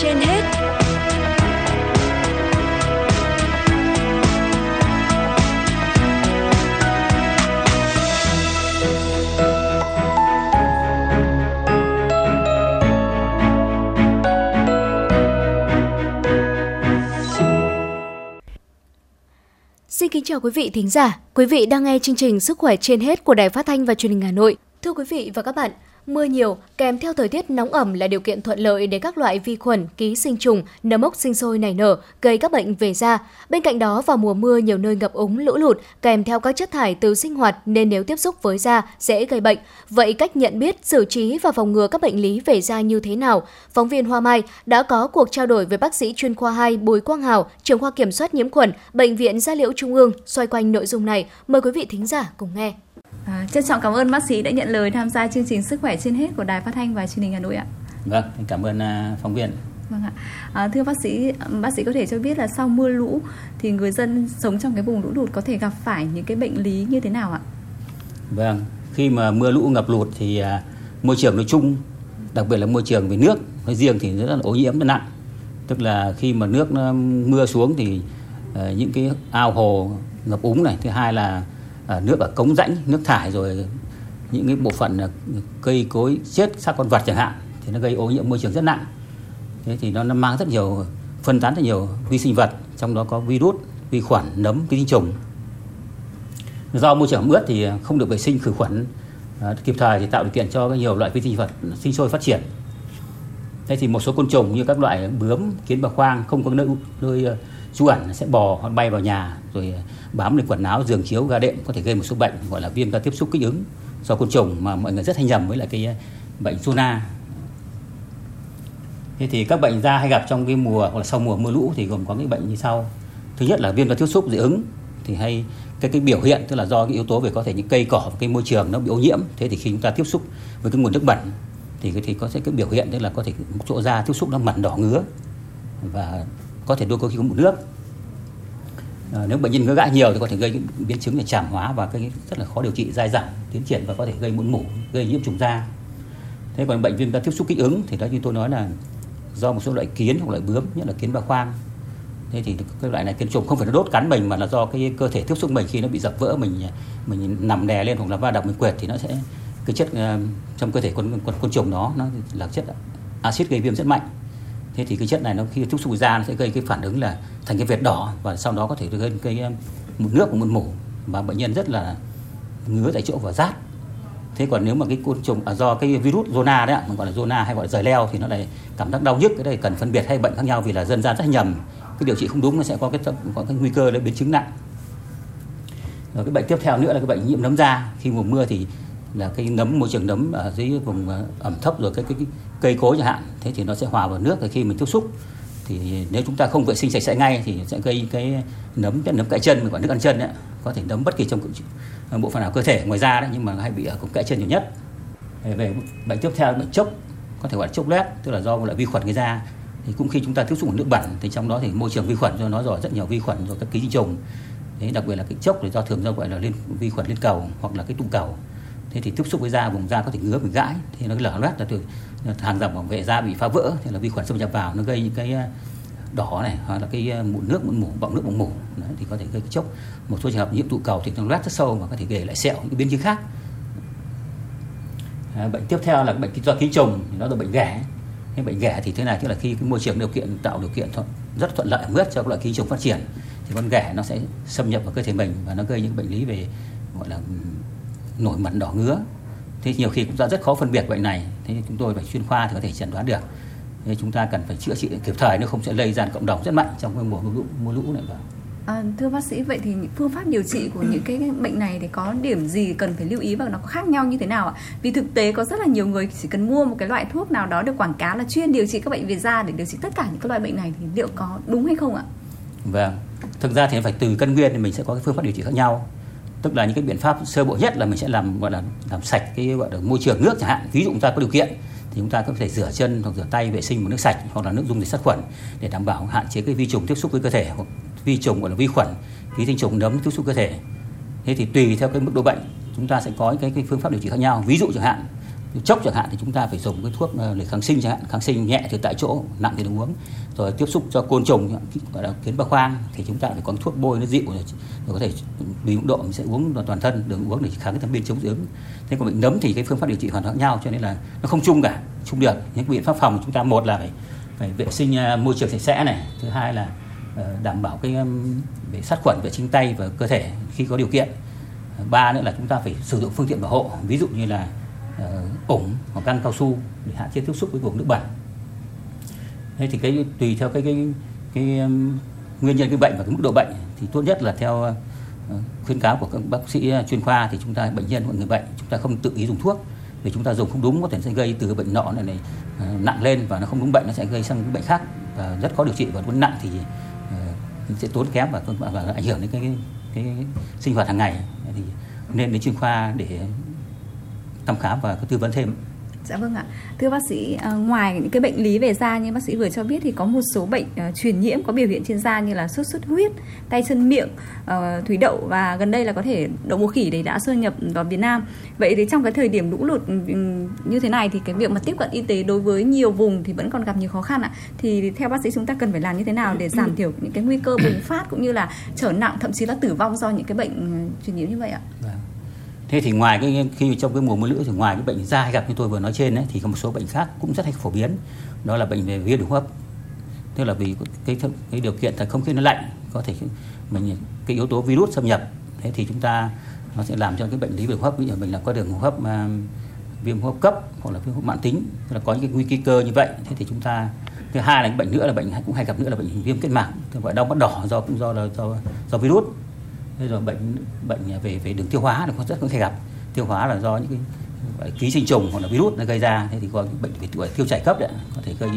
trên hết Xin kính chào quý vị thính giả. Quý vị đang nghe chương trình Sức khỏe trên hết của Đài Phát thanh và Truyền hình Hà Nội. Thưa quý vị và các bạn, Mưa nhiều kèm theo thời tiết nóng ẩm là điều kiện thuận lợi để các loại vi khuẩn, ký sinh trùng, nấm mốc sinh sôi nảy nở, gây các bệnh về da. Bên cạnh đó, vào mùa mưa nhiều nơi ngập úng lũ lụt kèm theo các chất thải từ sinh hoạt nên nếu tiếp xúc với da dễ gây bệnh. Vậy cách nhận biết, xử trí và phòng ngừa các bệnh lý về da như thế nào? Phóng viên Hoa Mai đã có cuộc trao đổi với bác sĩ chuyên khoa 2 Bùi Quang Hào, trưởng khoa kiểm soát nhiễm khuẩn, Bệnh viện Gia liễu Trung ương xoay quanh nội dung này. Mời quý vị thính giả cùng nghe. À, trân trọng cảm ơn bác sĩ đã nhận lời tham gia chương trình Sức khỏe trên hết của Đài Phát thanh và Truyền hình Hà Nội ạ. Vâng, cảm ơn uh, phóng viên. Vâng ạ. À, thưa bác sĩ, bác sĩ có thể cho biết là sau mưa lũ thì người dân sống trong cái vùng lũ lụt có thể gặp phải những cái bệnh lý như thế nào ạ? Vâng, khi mà mưa lũ ngập lụt thì uh, môi trường nói chung, đặc biệt là môi trường về nước nói riêng thì rất là ô nhiễm rất nặng. Tức là khi mà nước nó mưa xuống thì uh, những cái ao hồ ngập úng này, thứ hai là À, nước ở cống rãnh nước thải rồi những cái bộ phận cây cối chết xác con vật chẳng hạn thì nó gây ô nhiễm môi trường rất nặng. Thế thì nó, nó mang rất nhiều phân tán rất nhiều vi sinh vật trong đó có virus vi khuẩn nấm ký sinh trùng. Do môi trường ướt thì không được vệ sinh khử khuẩn à, kịp thời thì tạo điều kiện cho nhiều loại vi sinh vật sinh sôi phát triển. Thế thì một số côn trùng như các loại bướm kiến bà khoang không có nơi, nơi trú ẩn sẽ bò hoặc bay vào nhà, rồi ờ, bám lên quần áo, giường chiếu, ga đệm, có thể gây một số bệnh, gọi là viêm da tiếp xúc kích ứng do côn trùng mà mọi người rất hay nhầm với lại cái ờ, bệnh zona thế thì các bệnh da hay gặp trong cái mùa hoặc là sau mùa mưa lũ thì gồm có những bệnh như sau. Thứ nhất là viêm da tiếp xúc dị ứng thì hay cái cái biểu hiện, tức là do cái yếu tố về có thể những cây cỏ, cái môi trường nó bị ô nhiễm, thế thì khi chúng ta tiếp xúc với cái nguồn nước bẩn thì thì có sẽ cái biểu hiện, tức là có thể một chỗ da tiếp xúc nó mẩn đỏ ngứa và có thể đôi cơ khi có mụn nước. À, nếu bệnh nhân ngứa gãi nhiều thì có thể gây biến chứng là tràm hóa và cái rất là khó điều trị dai dẳng tiến triển và có thể gây mụn mủ gây nhiễm trùng da. Thế còn bệnh viêm da tiếp xúc kích ứng thì đó như tôi nói là do một số loại kiến hoặc loại bướm nhất là kiến ba khoang. Thế thì cái loại này kiến trùng không phải nó đốt cắn mình mà là do cái cơ thể tiếp xúc mình khi nó bị dập vỡ mình mình nằm đè lên hoặc là va đập mình quệt thì nó sẽ cái chất uh, trong cơ thể con con côn trùng đó nó là chất axit gây viêm rất mạnh thế thì cái chất này nó khi tiếp xúc với da nó sẽ gây cái phản ứng là thành cái vệt đỏ và sau đó có thể gây cái um, mụn nước của mụn mủ mà bệnh nhân rất là ngứa tại chỗ và rát. Thế còn nếu mà cái côn trùng à, do cái virus zona đấy gọi là zona hay gọi là rời leo thì nó lại cảm giác đau nhức cái đây cần phân biệt hai bệnh khác nhau vì là dân gian rất nhầm. Cái điều trị không đúng nó sẽ có cái có cái nguy cơ lên biến chứng nặng. Rồi cái bệnh tiếp theo nữa là cái bệnh nhiễm nấm da. Khi mùa mưa thì là cái nấm môi trường nấm ở dưới vùng ờ, ẩm thấp rồi cái, cái, cái cây cối chẳng hạn thế thì nó sẽ hòa vào nước rồi khi mình tiếp xúc. Thì nếu chúng ta không vệ sinh sạch sẽ ngay thì sẽ gây cái nấm nấm cãi chân gọi nước ăn chân ấy, có thể nấm bất kỳ trong ờ, bộ phận nào cơ thể ngoài da đấy nhưng mà hay bị ở cục cãi chân nhiều nhất. Về bệnh tiếp theo bệnh chốc có thể gọi là chốc lét tức là do một loại vi khuẩn gây ra. Thì cũng khi chúng ta tiếp xúc với nước bẩn thì trong đó thì môi trường vi khuẩn cho nó rồi rất nhiều vi khuẩn rồi các ký sinh trùng. Đặc biệt là cái chốc thì do thường do gọi là liên vi khuẩn liên cầu hoặc là cái tụ cầu thế thì tiếp xúc với da vùng da có thể ngứa bị gãi thì nó lở loét là từ hàng rào bảo vệ da bị phá vỡ thì là vi khuẩn xâm nhập vào nó gây những cái à, đỏ này hoặc là cái à, mụn nước mụn mủ bọng nước bọng mủ. Đấy, thì có thể gây chốc. Một số trường hợp nhiễm tụ cầu thì nó loét rất sâu và có thể gây lại sẹo những biến chứng khác. À, bệnh tiếp theo là bệnh do ký trùng nó là bệnh ghẻ. Cái bệnh ghẻ thì thế này tức là khi cái môi trường điều kiện tạo điều kiện thuận, rất thuận lợi mướt cho các loại ký trùng phát triển thì con ghẻ nó sẽ xâm nhập vào cơ thể mình và nó gây những bệnh lý về gọi là nổi mẩn đỏ ngứa. Thế nhiều khi cũng ta rất khó phân biệt bệnh này thế chúng tôi phải chuyên khoa thì có thể chẩn đoán được. Thế chúng ta cần phải chữa trị kịp thời nếu không sẽ lây ra cộng đồng rất mạnh trong cái mùa lũ mùa lũ này À, thưa bác sĩ vậy thì phương pháp điều trị của những cái bệnh này thì có điểm gì cần phải lưu ý và nó có khác nhau như thế nào ạ? Vì thực tế có rất là nhiều người chỉ cần mua một cái loại thuốc nào đó được quảng cáo là chuyên điều trị các bệnh về da để điều trị tất cả những cái loại bệnh này thì liệu có đúng hay không ạ? Vâng, thực ra thì phải từ căn nguyên thì mình sẽ có cái phương pháp điều trị khác nhau tức là những cái biện pháp sơ bộ nhất là mình sẽ làm gọi là làm sạch cái gọi là môi trường nước chẳng hạn. Ví dụ chúng ta có điều kiện thì chúng ta có thể rửa chân hoặc rửa tay vệ sinh bằng nước sạch hoặc là nước dùng để sát khuẩn để đảm bảo hạn chế cái vi trùng tiếp xúc với cơ thể hoặc vi trùng gọi là vi khuẩn ký sinh trùng nấm tiếp xúc cơ thể. Thế thì tùy theo cái mức độ bệnh chúng ta sẽ có cái, cái phương pháp điều trị khác nhau. Ví dụ chẳng hạn chốc chẳng hạn thì chúng ta phải dùng cái thuốc ờ, để kháng sinh chẳng hạn. Kháng sinh nhẹ thì tại chỗ nặng thì đừng uống. Rồi tiếp xúc cho côn trùng gọi là kiến ba khoang thì chúng ta phải có thuốc bôi nó dịu rồi, rồi có thể tùy mức độ mình sẽ uống toàn thân đừng uống để kháng cái biên chống dị ứng. Thế còn bệnh nấm thì cái phương pháp điều trị hoàn toàn khác nhau cho nên là nó không chung cả chung được. Những biện pháp phòng chúng ta một là phải phải vệ sinh ờ, môi trường sạch sẽ này thứ hai là ờ, đảm bảo cái về sát khuẩn vệ sinh tay và cơ thể khi có điều kiện. Ba nữa là chúng ta phải sử dụng phương tiện bảo hộ. Ví dụ như là Ờ, ủng hoặc găng cao su để hạn chế tiếp xúc với vùng nước bẩn. Thế thì cái tùy theo cái cái cái um, nguyên nhân cái bệnh và cái mức độ bệnh thì tốt nhất là theo ờ, khuyến cáo của các bác sĩ ờ, chuyên khoa thì chúng ta bệnh nhân hoặc người bệnh chúng ta không tự ý dùng thuốc vì chúng ta dùng không đúng có thể sẽ gây từ bệnh nọ này, này nặng lên và nó không đúng bệnh nó sẽ gây sang những bệnh khác và rất khó điều trị. Và muốn nặng thì uh, sẽ tốn kém và, và, và ảnh hưởng đến cái, cái, cái, cái sinh hoạt hàng ngày. Thì nên đến chuyên khoa để thăm khám và tư vấn thêm Dạ vâng ạ. Thưa bác sĩ, à, ngoài những cái bệnh lý về da như bác sĩ vừa cho biết thì có một số bệnh uh, truyền nhiễm có biểu hiện trên da như là sốt xuất huyết, tay chân miệng, uh, thủy đậu và gần đây là có thể đậu mùa khỉ đấy đã xâm nhập vào Việt Nam. Vậy thì trong cái thời điểm lũ lụt như thế này thì cái việc mà tiếp cận y tế đối với nhiều vùng thì vẫn còn gặp nhiều khó khăn ạ. Thì theo bác sĩ chúng ta cần phải làm như thế nào để giảm thiểu những cái nguy cơ bùng phát cũng như là trở nặng thậm chí là tử vong do những cái bệnh truyền nhiễm như vậy ạ? Vâng thế thì ngoài cái khi trong cái mùa mưa lũ thì ngoài cái bệnh da hay gặp như tôi vừa nói trên ấy, thì có một số bệnh khác cũng rất hay phổ biến. Đó là bệnh về viêm đường hô hấp. Tức là vì cái cái điều kiện thật không khí nó lạnh có thể mình cái yếu tố virus xâm nhập thế thì chúng ta nó sẽ làm cho cái bệnh lý về hô hấp ví dụ mình là có đường hô hấp mà viêm hô hấp cấp hoặc là viêm hô hấp mãn tính tức là có những cái nguy cơ như vậy. Thế thì chúng ta thứ hai là cái bệnh nữa là bệnh cũng hay gặp nữa là bệnh viêm kết mạc gọi đau mắt đỏ do cũng do là do do virus thế rồi bệnh bệnh về về đường tiêu hóa là có rất có thể gặp. Tiêu hóa là do những cái ký sinh trùng hoặc là virus nó gây ra. Thế thì có bệnh về tuổi tiêu chảy cấp đấy có thể gây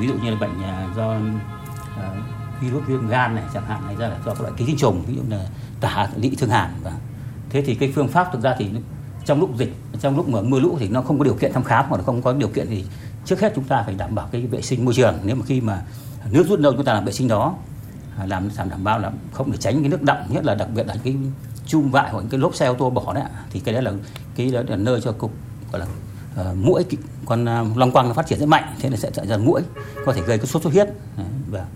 ví dụ như là bệnh à, do uh, virus viêm gan này chẳng hạn này ra là do các loại ký sinh trùng ví dụ là tả lị thương hàn và vâng. thế thì cái phương pháp thực ra thì trong lúc dịch trong lúc mà mưa lũ thì nó không có điều kiện thăm khám hoặc là không có điều kiện thì trước hết chúng ta phải đảm bảo cái vệ sinh môi trường. Nếu mà khi mà nước rút đâu chúng ta làm vệ sinh đó làm làm đảm bảo là không để tránh cái nước đọng nhất là đặc biệt là cái chum vại hoặc cái lốp xe ô tô bỏ đấy thì cái đấy là cái đó là nơi cho cục gọi là ờ, uh, mũi con ờ, uh, long quăng nó phát triển rất mạnh thế là sẽ tạo ra mũi có thể gây cái sốt xuất huyết. Và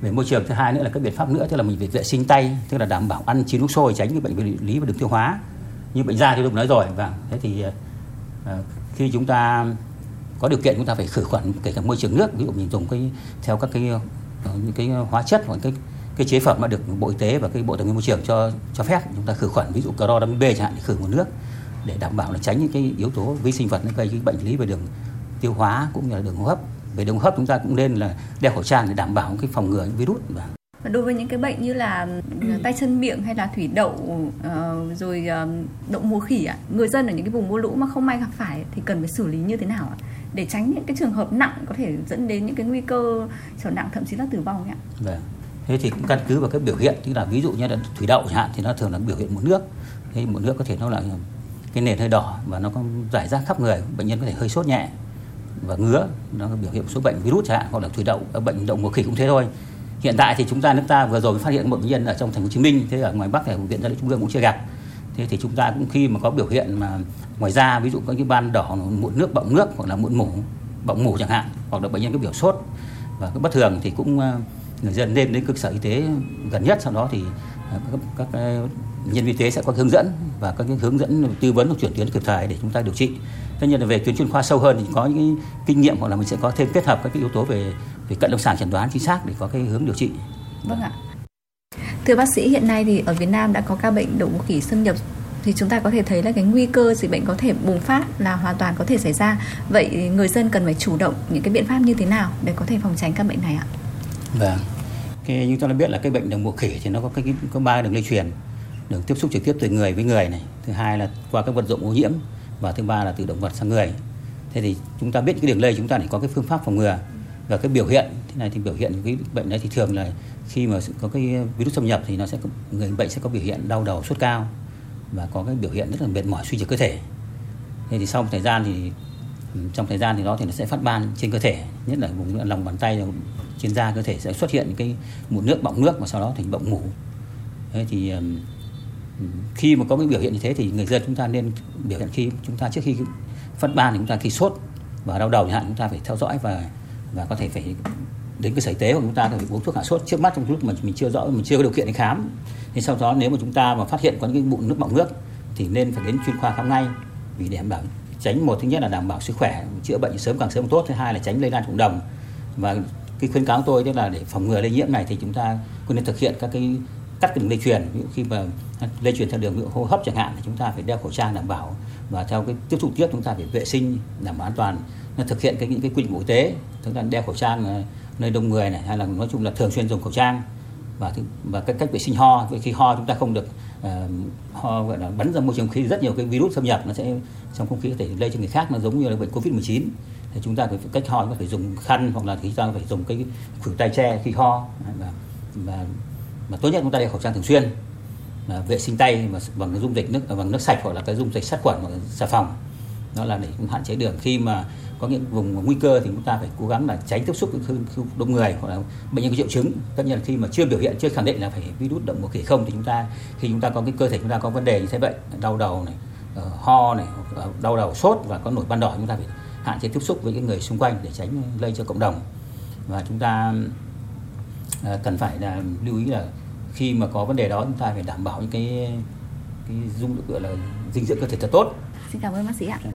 về môi trường thứ hai nữa là các biện pháp nữa tức là mình phải vệ sinh tay tức là đảm bảo ăn chín nước sôi tránh cái bệnh về lý và đường tiêu hóa. Như bệnh da thì lúc nói rồi và thế thì uh, khi chúng ta có điều kiện chúng ta phải khử khuẩn kể cả môi trường nước ví dụ mình dùng cái theo các cái những cái hóa chất hoặc cái cái chế phẩm mà được bộ y tế và cái bộ tài nguyên môi trường cho cho phép chúng ta khử khuẩn ví dụ cloramin B chẳng hạn để khử nguồn nước để đảm bảo là tránh những cái yếu tố vi sinh vật nó gây cái bệnh lý về đường tiêu hóa cũng như là đường hô hấp. Về đường hô hấp chúng ta cũng nên là đeo khẩu trang để đảm bảo cái phòng ngừa những virus và và đối với những cái bệnh như là ừ, tay chân miệng hay là thủy đậu uh, rồi uh, đậu mùa khỉ ạ người dân ở những cái vùng mưa lũ mà không may gặp phải thì cần phải xử lý như thế nào ạ? Để tránh những cái trường hợp nặng có thể dẫn đến những cái nguy cơ trở nặng thậm chí là tử vong ạ. Vâng thế thì cũng căn cứ vào cái biểu hiện, tức là ví dụ như là thủy đậu chẳng hạn, thì nó thường là biểu hiện mụn nước. Thế mụn nước có thể nó là cái nền hơi đỏ và nó có giải rác khắp người, bệnh nhân có thể hơi sốt nhẹ và ngứa. Nó biểu hiện một số bệnh virus chẳng hạn, hoặc là thủy đậu bệnh đậu mùa khỉ cũng thế thôi. Hiện tại thì chúng ta nước ta vừa rồi phát hiện một bệnh nhân ở trong thành phố Hồ Chí Minh, thế ở ngoài Bắc thì viện gia liễu trung ương cũng chưa gặp. Thế thì chúng ta cũng khi mà có biểu hiện mà ngoài da, ví dụ có cái ban đỏ, mụn nước, bọng nước, hoặc là mụn mủ, bọng mủ chẳng hạn, hoặc là bệnh nhân có biểu sốt và cái bất thường thì cũng người dân nên đến cơ sở y tế gần nhất sau đó thì à, các, các nhân viên y tế sẽ có hướng dẫn và các hướng dẫn tư vấn chuyển tuyến kịp thời để chúng ta điều trị. Tất nhiên là về tuyến chuyên khoa sâu hơn thì có những kinh nghiệm hoặc là mình sẽ có thêm kết hợp các cái yếu tố về về cận lâm sàng chẩn đoán chính xác để có cái hướng điều trị. Vâng ạ. Thưa bác sĩ hiện nay thì ở Việt Nam đã có ca bệnh đậu mùa khỉ xâm nhập thì chúng ta có thể thấy là cái nguy cơ dịch bệnh có thể bùng phát là hoàn toàn có thể xảy ra. Vậy người dân cần phải chủ động những cái biện pháp như thế nào để có thể phòng tránh các bệnh này ạ? Vâng cái chúng ta đã biết là cái bệnh đường mùa khỉ thì nó có cái có ba đường lây truyền, đường tiếp xúc trực tiếp từ người với người này, thứ hai là qua các vật dụng ô nhiễm và thứ ba là từ động vật sang người. Thế thì chúng ta biết cái đường lây, chúng ta phải có cái phương pháp phòng ngừa và cái biểu hiện, thế này thì biểu hiện cái bệnh này thì thường là khi mà có cái virus xâm nhập thì nó sẽ người bệnh sẽ có biểu hiện đau đầu sốt cao và có cái biểu hiện rất là mệt mỏi suy nhược cơ thể. Thế thì sau một thời gian thì trong thời gian thì đó thì nó sẽ phát ban trên cơ thể, nhất là vùng lòng bàn tay trên da cơ thể sẽ xuất hiện cái mụn nước, bọng nước và sau đó thành bọng mủ. Thế thì khi mà có cái biểu hiện như thế thì người dân chúng ta nên biểu hiện khi chúng ta trước khi phát ban thì chúng ta khi sốt và đau đầu chẳng hạn, chúng ta phải theo dõi và và có thể phải đến cơ sở y tế hoặc chúng ta phải uống thuốc hạ sốt trước mắt trong lúc mà mình chưa rõ, mình chưa có điều kiện để khám. Thì sau đó nếu mà chúng ta mà phát hiện có những bụng nước, bọng nước thì nên phải đến chuyên khoa khám ngay vì để đảm bảo tránh một, thứ nhất là đảm bảo sức khỏe, chữa bệnh sớm càng sớm tốt, thứ hai là tránh lây lan cộng đồng. Và cái khuyến cáo của tôi tức là để phòng ngừa lây nhiễm này thì chúng ta cũng nên thực hiện các cái cắt đường lây truyền. Ví dụ khi mà lây truyền theo đường hô hấp chẳng hạn, thì chúng ta phải đeo khẩu trang đảm bảo. Và theo cái tiếp xúc tiếp, chúng ta phải vệ sinh, đảm bảo an toàn. Thực hiện cái những cái quy định của y tế chúng ta đeo khẩu trang ờ, nơi đông người này, hay là nói chung là thường xuyên dùng khẩu trang. Và và cái cách vệ sinh ho, khi ho chúng ta không được ho gọi là, bắn ra môi trường khí, rất nhiều cái virus xâm nhập nó sẽ trong không khí có thể lây cho người khác, nó giống như là bệnh covid 19 thì chúng ta phải cách ho chúng phải dùng khăn hoặc là chúng ta phải dùng cái khử tay che khi ho. Và và mà tốt nhất chúng ta đeo khẩu trang thường xuyên. Và vệ sinh tay mà bằng dung dịch nước, bằng nước sạch hoặc là cái dung dịch sát khuẩn hoặc xà phòng. Đó là để hạn chế đường khi mà có những vùng nguy cơ thì chúng ta phải cố gắng là tránh tiếp xúc với đông người hoặc là bệnh nhân có triệu chứng. Tất nhiên là khi mà chưa biểu hiện, chưa khẳng định là phải virus động mùa khỉ không thì chúng ta, khi chúng ta có cái cơ thể chúng ta có vấn đề như thế vậy đau đầu này ờ, ho này đau đầu sốt và có nổi ban đỏ, chúng ta phải hạn chế tiếp xúc với những người xung quanh để tránh lây cho cộng đồng. Và chúng ta ờ, cần phải là lưu ý là khi mà có vấn đề đó, chúng ta phải đảm bảo những cái cái dung, gọi là dinh dưỡng cơ thể thật tốt. Xin cảm ơn bác sĩ ạ.